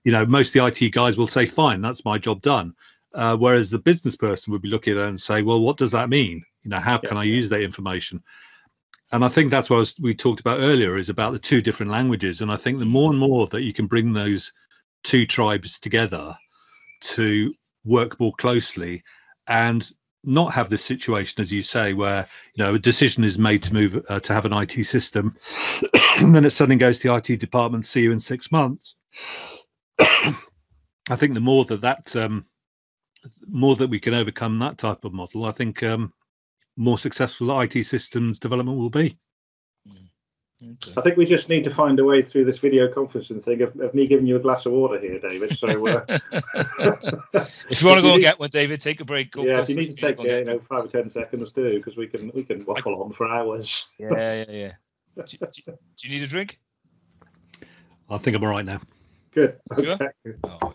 S2: You know, most of the IT guys will say, "Fine, that's my job done." Uh, whereas the business person would be looking at it and say, "Well, what does that mean? You know, how can I use that information?" and I think that's what we talked about earlier is about the two different languages. And I think the more and more that you can bring those two tribes together to work more closely and not have this situation, as you say, where you know a decision is made to move uh, to have an IT system, and then it suddenly goes to the IT department, see you in six months. I think the more that that um, more that we can overcome that type of model, I think um, more successful IT systems development will be.
S3: Okay. I think we just need to find a way through this video conferencing thing of, of me giving you a glass of water here, David. So, uh,
S1: if you want to go and get one, David, take a break.
S3: Go yeah, if you need to take, you know, five or ten seconds, do because we can we can waffle I, on for hours.
S1: Yeah, yeah, yeah. do, do, do, you need a drink?
S2: I think I'm all right now.
S3: Good.
S1: Sure? Oh.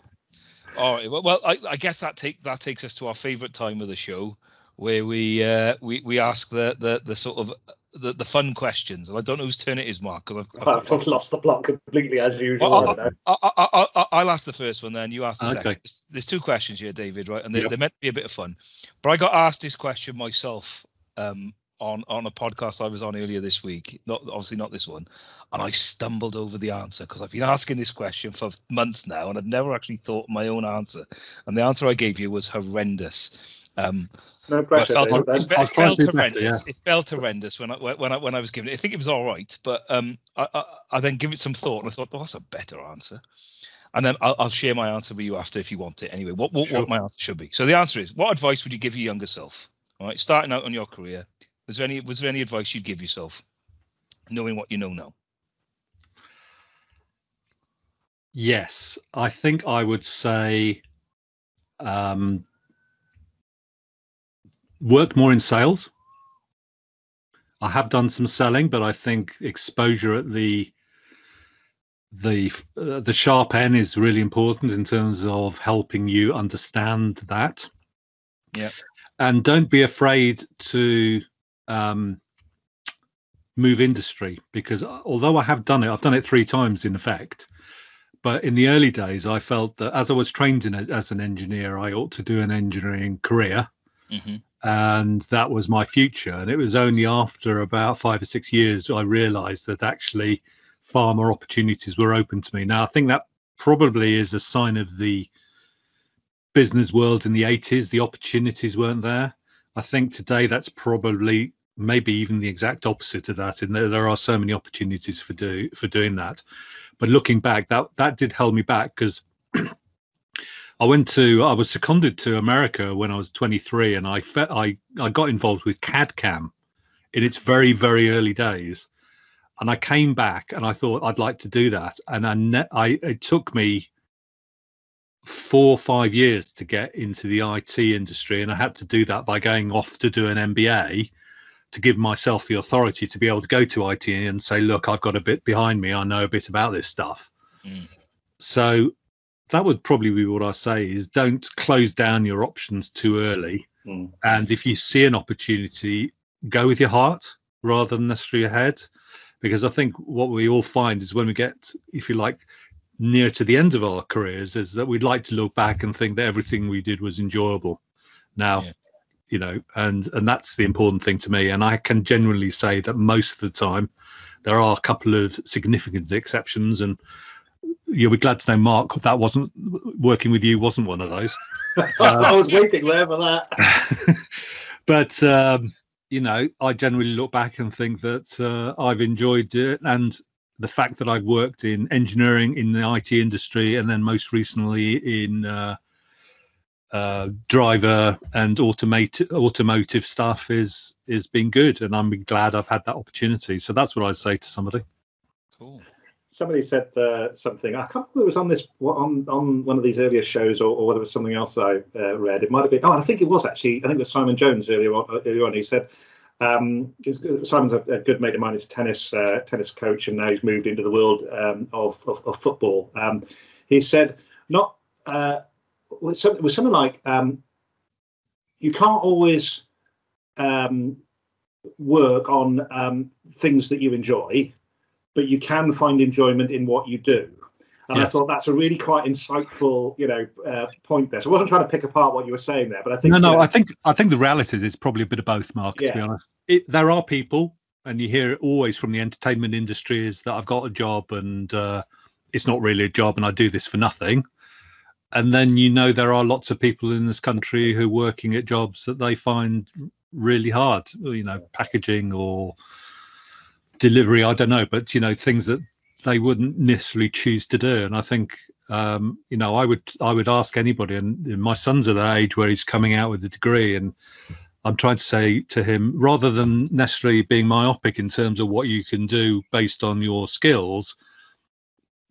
S1: All right. Well, well I, I guess that take that takes us to our favourite time of the show, where we uh, we we ask the the the sort of the, the fun questions, and I don't know whose turn it is, Mark. Because
S3: I've, I've, I've, lost the plot completely as usual. Well,
S1: I, will ask the first one, then you ask the okay. second. There's, there's, two questions here, David, right? And they, yep. they're meant to be a bit of fun. But I got asked this question myself um, on on a podcast I was on earlier this week. Not obviously not this one, and I stumbled over the answer because I've been asking this question for months now, and I've never actually thought my own answer. And the answer I gave you was horrendous. Um,
S3: no pressure. It
S1: felt, it, it felt horrendous. Better, yeah. It felt horrendous when I when I when I was given it. I think it was all right, but um, I, I, I then give it some thought and I thought, oh, that's a better answer. And then I'll, I'll, share my answer with you after if you want it. Anyway, what what, sure. what my answer should be. So the answer is, what advice would you give your younger self? All right, starting out on your career, was there any was there any advice you'd give yourself, knowing what you know now?
S2: Yes, I think I would say um, work more in sales I have done some selling, but I think exposure at the the uh, the sharp end is really important in terms of helping you understand that.
S1: Yeah.
S2: And don't be afraid to um, move industry because uh, although I have done it, I've done it three times in effect. But in the early days, I felt that as I was trained in as an engineer, I ought to do an engineering career.
S1: Mm-hmm.
S2: And that was my future. And it was only after about five or six years I realized that actually far more opportunities were open to me. Now, I think that probably is a sign of the business world in the 80s. The opportunities weren't there. I think today that's probably maybe even the exact opposite of that. And there, there are so many opportunities for do for doing that. But looking back, that that did hold me back because I went to I was seconded to America when I was 23, and I fe- I I got involved with CAD CAM in its very very early days, and I came back and I thought I'd like to do that, and I, ne- I it took me four or five years to get into the IT industry, and I had to do that by going off to do an MBA to give myself the authority to be able to go to IT and say, look, I've got a bit behind me, I know a bit about this stuff.
S1: Mm.
S2: So that would probably be what I say is don't close down your options too early.
S3: Mm.
S2: And if you see an opportunity, go with your heart rather than necessarily your head because I think what we all find is when we get, if you like, near to the end of our careers, is that we'd like to look back and think that everything we did was enjoyable. Now,
S1: Yeah.
S2: you know, and and that's the important thing to me. And I can genuinely say that most of the time, there are a couple of significant exceptions, and you'll be glad to know, Mark, that wasn't working with you wasn't one of those.
S3: I was waiting there for that.
S2: but um, you know, I generally look back and think that uh, I've enjoyed it, and the fact that I've worked in engineering in the IT industry, and then most recently in uh, uh, driver and automate automotive stuff is is been good, and I'm glad I've had that opportunity. So that's what I'd say to somebody.
S1: Cool.
S3: Somebody said uh, something. I can't remember it was on this on on one of these earlier shows or, or whether it was something else I uh, read. It might have been. Oh, I think it was actually. I think it was Simon Jones earlier on. Earlier on, he said um, Simon's a, a good mate of mine. He's a tennis uh, tennis coach, and now he's moved into the world um, of, of of football. Um, he said not uh, was something was something like um, you can't always um, work on um, things that you enjoy, but you can find enjoyment in what you do. And I thought that's a really quite insightful, you know, uh, point there. So I wasn't trying to pick apart what you were saying there, but I think
S2: no, no,
S3: you know,
S2: I think I think the reality is it's probably a bit of both, Mark. To be honest, it, there are people, and you hear it always from the entertainment industry, is that I've got a job and uh, it's not really a job, and I do this for nothing. And then you know there are lots of people in this country who are working at jobs that they find really hard, you know, packaging or delivery. I don't know, but you know, things that they wouldn't necessarily choose to do. And I think um, you know, I would I would ask anybody, and and my son's at that age where he's coming out with a degree, and I'm trying to say to him, rather than necessarily being myopic in terms of what you can do based on your skills,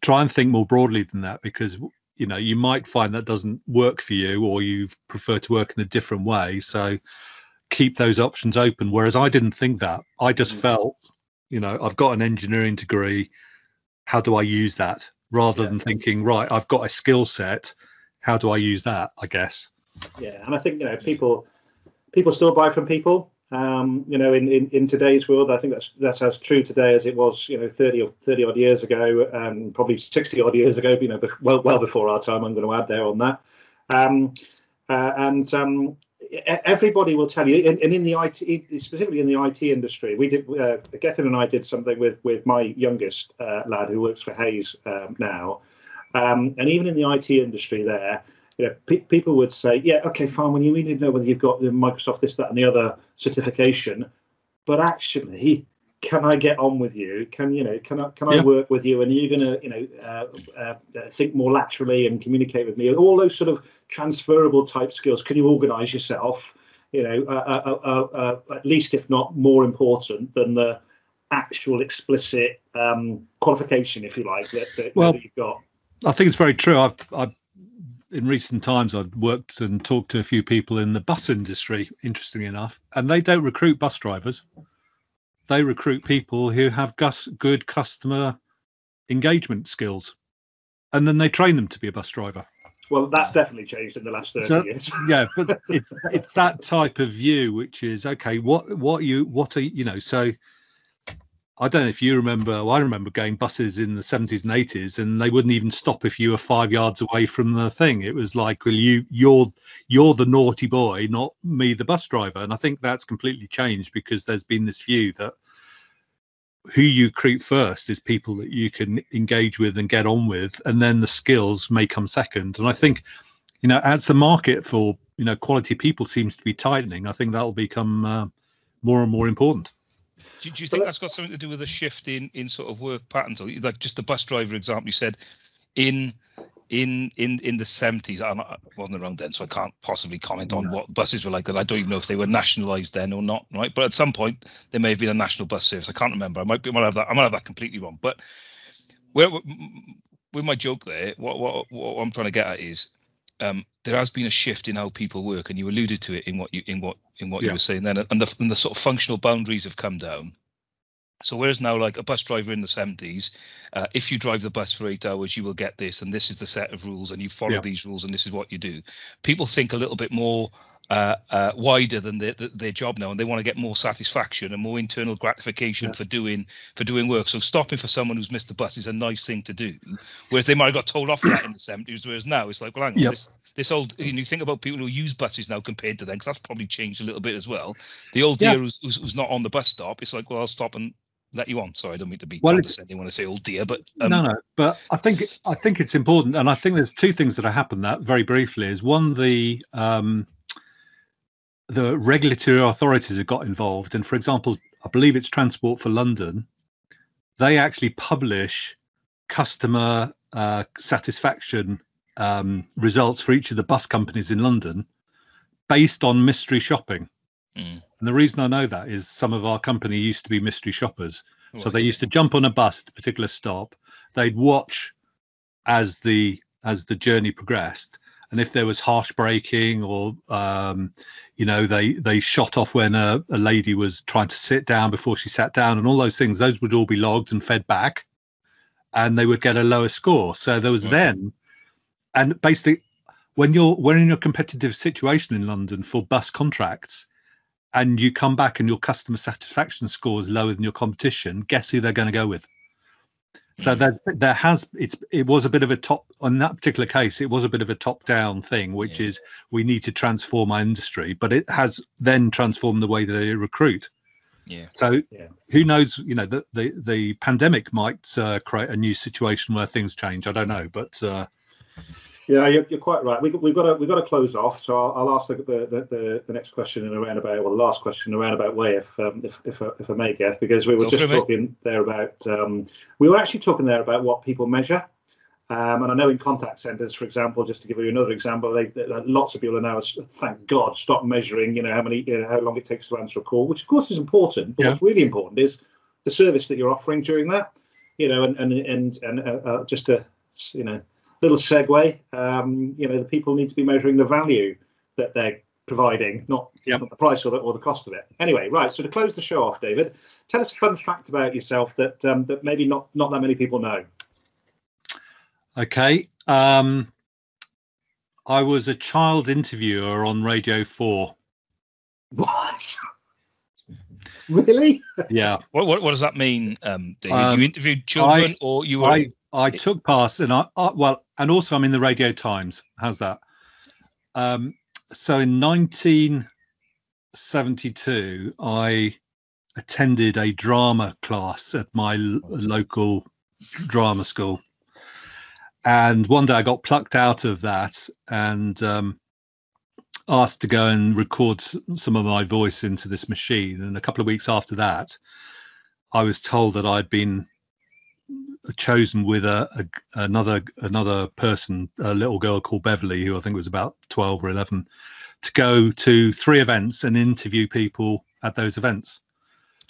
S2: try and think more broadly than that, because you know you might find that doesn't work for you, or you prefer to work in a different way. So keep those options open. Whereas I didn't think that. I just
S3: Mm.
S2: felt, you know, I've got an engineering degree. How do I use that? Rather
S3: Yeah.
S2: than thinking, right, I've got a skill set. How do I use that? I guess.
S3: yeah, and I think you know people people still buy from people. Um, you know, in, in, in today's world, I think that's that's as true today as it was, you know, thirty or thirty odd years ago, um, probably sixty odd years ago. You know, well well before our time. I'm going to add there on that. Um, uh, and um, everybody will tell you, and, and in the IT, specifically in the IT industry, we did. Uh, Gethin and I did something with with my youngest uh, lad who works for Hayes um, now, um, and even in the IT industry there you know, pe- people would say, yeah, okay, fine. When you need to know whether you've got the Microsoft this, that, and the other certification, but actually, can I get on with you? Can you know? Can I can I
S2: Yeah.
S3: work with you? And you're going to you know uh, uh, uh, think more laterally and communicate with me. All those sort of transferable type skills. Can you organise yourself? You know, uh, uh, uh, uh, at least if not more important than the actual explicit um, qualification, if you like, that, that,
S2: Well,
S3: that you've got.
S2: I think it's very true. I've, I've in recent times I've worked and talked to a few people in the bus industry, interestingly enough, and they don't recruit bus drivers. they recruit people who have gus- good customer engagement skills, and then they train them to be a bus driver.
S3: Well, that's definitely changed in the last thirty
S2: So-
S3: years.
S2: yeah but it's it's that type of view which is okay what what you what are you know so i don't know if you remember well, i remember going buses in the 70s and 80s and they wouldn't even stop if you were five yards away from the thing it was like well you you're you're the naughty boy not me the bus driver and i think that's completely changed because there's been this view that who you recruit first is people that you can engage with and get on with and then the skills may come second and i think you know, as the market for you know quality people seems to be tightening, I think that will become uh, more and more important.
S1: Do, do you think that's got something to do with a shift in in sort of work patterns? Or like just the bus driver example you said in in in in the 70s I'm, wasn't around then so i can't possibly comment on
S2: No.
S1: what buses were like then. I don't even know if they were nationalized then or not right? But at some point there may have been a national bus service. I can't remember. I might be I might have that i might have that completely wrong. But where with my joke there what what, what i'm trying to get at is um, there has been a shift in how people work, and you alluded to it in what you in what in what you were saying then, and the and the sort of functional boundaries have come down. So whereas now, like a bus driver in the 70s, uh, if you drive the bus for eight hours, you will get this, and this is the set of rules, and you follow
S2: Yeah.
S1: these rules, and this is what you do. People think a little bit more uh, uh, wider than their, their job now, and they want to get more satisfaction and more internal gratification
S2: Yeah.
S1: for doing for doing work. So stopping for someone who's missed the bus is a nice thing to do. Whereas they might have got told off for that in the 70s, whereas now it's like, well, hang on,
S2: Yep.
S1: this this old you, know, you think about people who use buses now compared to then, because that's probably changed a little bit as well. The old
S2: Yeah.
S1: dear who's, who's who's not on the bus stop, it's like, well, I'll stop and let you on. Sorry, I don't mean to be
S2: Well, it's-
S1: condescending when I say old dear, but um,
S2: no, no, but I think I think it's important, and I think there's two things that have happened. That very briefly is one the um, the regulatory authorities have got involved, and for example, I believe it's Transport for London. They actually publish customer uh, satisfaction um, results for each of the bus companies in London based on mystery shopping.
S1: Mm.
S2: And the reason I know that is some of our company used to be mystery shoppers. So they used to jump on a bus at a particular stop. They'd watch as the as the journey progressed, and if there was harsh braking or um, you know they they shot off when a, a lady was trying to sit down before she sat down, and all those things, those would all be logged and fed back, and they would get a lower score. So there was then, and basically, when you're when in a competitive situation in London for bus contracts, and you come back and your customer satisfaction score is lower than your competition, guess who they're going to go with? So there, there has it's it was a bit of a top on that particular case. It was a bit of a top down thing, which
S1: Yeah.
S2: is we need to transform our industry, but it has then transformed the way they recruit.
S1: yeah.
S2: So
S3: Yeah.
S2: who knows? You know, the the, the pandemic might uh, create a new situation where things change. I don't know, but uh,
S3: Yeah, you're, you're quite right. We, we've got to we've got to close off. So I'll, I'll ask the, the, the, the next question in a roundabout, or the last question in a roundabout way, if um, if, if, I- if I may, Geth, because we were just
S1: for it, mate.
S3: talking there about um, we were actually talking there about what people measure. Um, and I know in contact centres, for example, just to give you another example, they, they, lots of people are now, thank God, stop measuring. You know how many, you know, how long it takes to answer a call, which of course is important. But
S2: Yeah.
S3: what's really important is the service that you're offering during that. You know, and and and, and uh, uh, just to you know little segue. Um, you know, the people need to be measuring the value that they're providing, not,
S2: Yep.
S3: not the price or the, or the cost of it. Anyway, right. So to close the show off, David, tell us a fun fact about yourself that um, that maybe not not that many people know.
S2: okay. Um, I was a child interviewer on Radio Four.
S3: What? really?
S2: Yeah,
S1: What, what what does that mean, um, David?
S2: Um,
S1: you interviewed children, or you were?
S2: I I took part, and I, I well, and also I'm in the Radio Times. How's that? Um, so in 1972, I attended a drama class at my l- local drama school, and one day I got plucked out of that and um, asked to go and record some of my voice into this machine. And a couple of weeks after that, I was told that I'd been chosen with a, a another another person, a little girl called Beverly, who I think was about twelve or eleven, to go to three events and interview people at those events.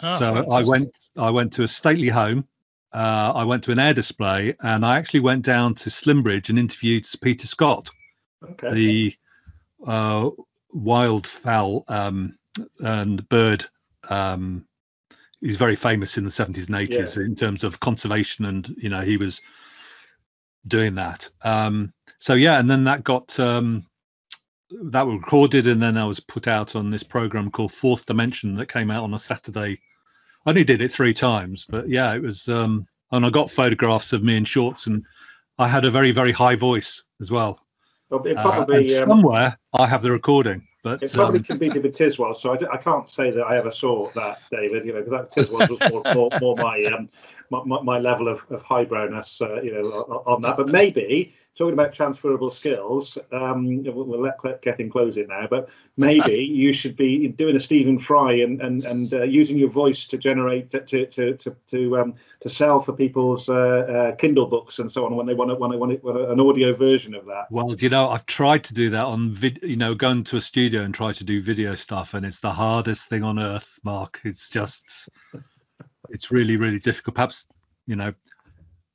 S1: Ah,
S2: so I went I went to a stately home. Uh, I went to an air display, and I actually went down to Slimbridge and interviewed Peter Scott,
S3: Okay.
S2: the uh, wildfowl um, and bird um, he's very famous in the 70s and 80s yeah. in terms of conservation, and you know he was doing that. Um, so yeah, and then that got um, that was recorded, and then I was put out on this program called Fourth Dimension that came out on a Saturday. I only did it three times, but yeah, it was. Um, and I got photographs of me in shorts, and I had a very very high voice as
S3: well. It probably
S2: uh, somewhere I have the recording. But
S3: it probably um, competed with Tiswas, so I, I, can't say that I ever saw that, David. You know, because that Tiswas was more, more, more my, um, my, my level of, of highbrowness, uh, you know, on that. But maybe talking about transferable skills, um, we'll, we'll let Gethin close it now, but maybe you should be doing a Stephen Fry and and and uh, using your voice to generate to to to to, um, to sell for people's uh, uh, Kindle books and so on when they want when they want, it, want an audio version of that.
S2: Well, you know, I've tried to do that on vid, you know, going to a studio and try to do video stuff, and it's the hardest thing on earth, Mark. It's just, it's really really difficult. Perhaps you know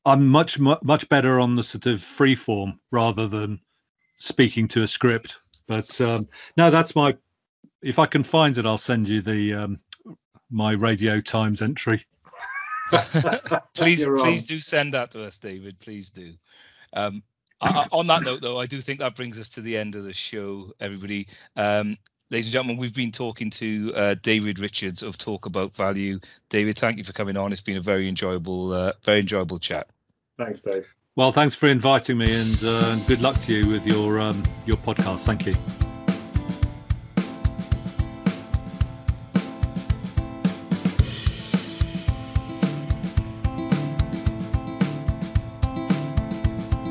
S2: I'm much much better on the sort of free form rather than speaking to a script. But um, no, that's my. If I can find it, I'll send you the um, my Radio Times entry.
S1: please, please do send that to us, David. Please do. Um, I, on that note, though, I do think that brings us to the end of the show, everybody. Um, ladies and gentlemen, we've been talking to uh, David Richards of Talk About Value. David, thank you for coming on. It's been a very enjoyable, uh, very enjoyable chat.
S3: Thanks, Dave.
S2: Well, thanks for inviting me, and uh, good luck to you with your um, your podcast. Thank you.